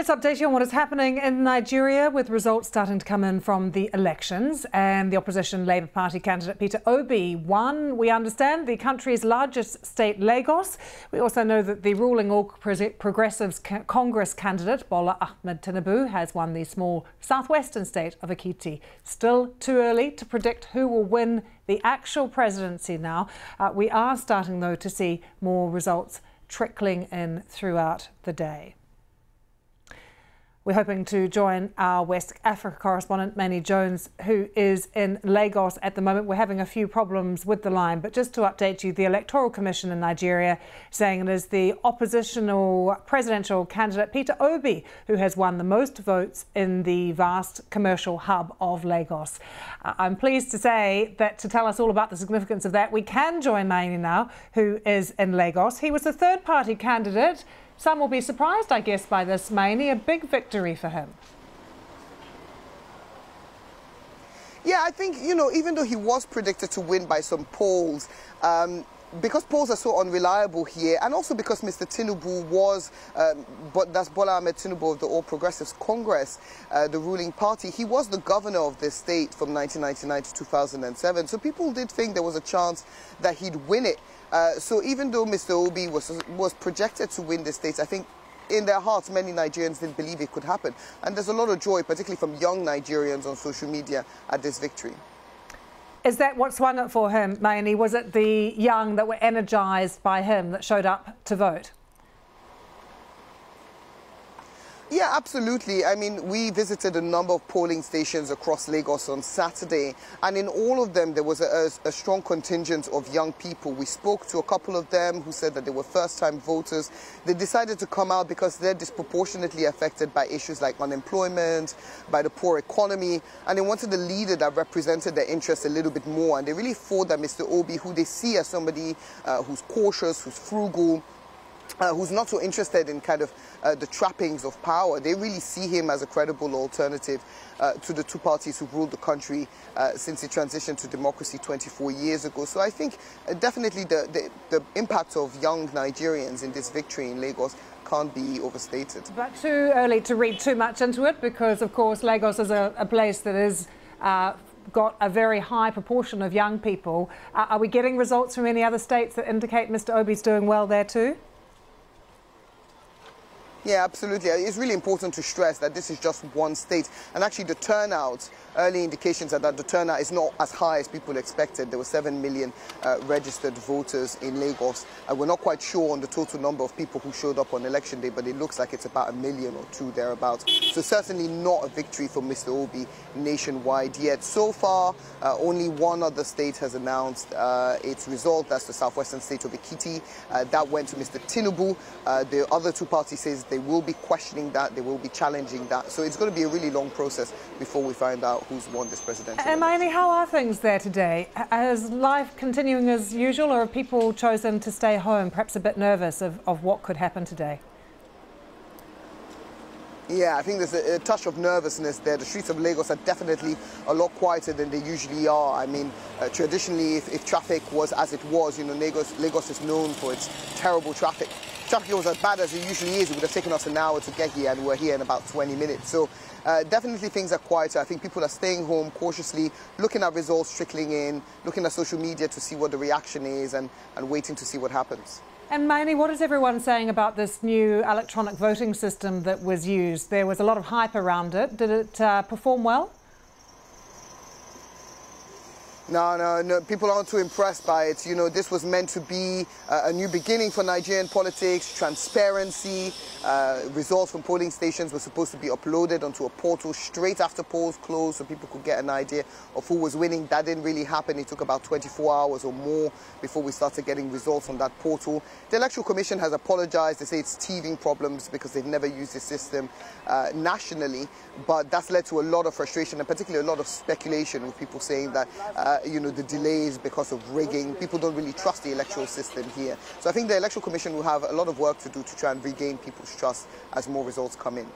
Let's update you on what is happening in Nigeria with results starting to come in from the elections. And the opposition Labour Party candidate Peter Obi won, we understand, the country's largest state, Lagos. We also know that the ruling All Progressives Congress candidate, Bola Ahmed Tinubu, has won the small southwestern state of Ekiti. Still too early to predict who will win the actual presidency now. Uh, we are starting, though, to see more results trickling in throughout the day. We're hoping to join our West Africa correspondent, Mayeni Jones, who is in Lagos at the moment. We're having a few problems with the line, but just to update you, the Electoral Commission in Nigeria saying it is the oppositional presidential candidate, Peter Obi, who has won the most votes in the vast commercial hub of Lagos. Uh, I'm pleased to say that to tell us all about the significance of that, we can join Mayeni now, who is in Lagos. He was the third party candidate some will be surprised, I guess, by this, Mayeni. A big victory for him. Yeah, I think, you know, even though he was predicted to win by some polls, um, because polls are so unreliable here, and also because Mr. Tinubu was, um, but that's Bola Ahmed Tinubu of the All Progressives Congress, uh, the ruling party, he was the governor of this state from 1999 to 2007. So people did think there was a chance that he'd win it. Uh, so even though Mr. Obi was, was projected to win the state, I think in their hearts, many Nigerians didn't believe it could happen. And there's a lot of joy, particularly from young Nigerians on social media, at this victory. Is that what swung it for him, Mayeni? Was it the young that were energised by him that showed up to vote? Yeah, absolutely. I mean, we visited a number of polling stations across Lagos on Saturday, and in all of them, there was a, a, strong contingent of young people. We spoke to a couple of them who said that they were first time voters. They decided to come out because they're disproportionately affected by issues like unemployment, by the poor economy, and they wanted a leader that represented their interests a little bit more. And they really thought that Mr. Obi, who they see as somebody uh, who's cautious, who's frugal, uh, who's not so interested in kind of uh, the trappings of power. They really see him as a credible alternative uh, to the two parties who've ruled the country uh, since the transition to democracy 24 years ago. So I think uh, definitely the, the, the, impact of young Nigerians in this victory in Lagos can't be overstated. But too early to read too much into it because, of course, Lagos is a, a place that is uh, got a very high proportion of young people. Uh, are we getting results from any other states that indicate Mr. Obi's doing well there too? Yeah, absolutely. It's really important to stress that this is just one state. And actually, the turnout, early indications are that the turnout is not as high as people expected. There were 7 million uh, registered voters in Lagos. And we're not quite sure on the total number of people who showed up on election day, but it looks like it's about a million or two thereabouts. So certainly not a victory for Mr. Obi nationwide yet. So far, uh, only one other state has announced uh, its result. That's the southwestern state of Ekiti. Uh, that went to Mr. Tinubu. Uh, the other two parties says they will be questioning that, they will be challenging that. So it's going to be a really long process before we find out who's won this presidential Hermione, how are things there today? Is life continuing as usual or have people chosen to stay home, perhaps a bit nervous of, of what could happen today? Yeah, I think there's a, a, touch of nervousness there. The streets of Lagos are definitely a lot quieter than they usually are. I mean, uh, traditionally, if, if, traffic was as it was, you know, Lagos, Lagos is known for its terrible traffic. Traffic was as bad as it usually is. It would have taken us an hour to get here, and we're here in about 20 minutes. So uh, definitely things are quieter. I think people are staying home cautiously, looking at results trickling in, looking at social media to see what the reaction is, and, and waiting to see what happens. And Mayeni, what is everyone saying about this new electronic voting system that was used? There was a lot of hype around it. Did it uh, perform well? No, no, no. People aren't too impressed by it. You know, this was meant to be uh, a new beginning for Nigerian politics, transparency. Uh, results from polling stations were supposed to be uploaded onto a portal straight after polls closed so people could get an idea of who was winning. That didn't really happen. It took about 24 hours or more before we started getting results on that portal. The Electoral Commission has apologized. They say it's teething problems because they've never used the system uh, nationally. But that's led to a lot of frustration and particularly a lot of speculation with people saying that uh, you know, the delays because of rigging. People don't really trust the electoral system here. So I think the Electoral Commission will have a lot of work to do to try and regain people's trust as more results come in.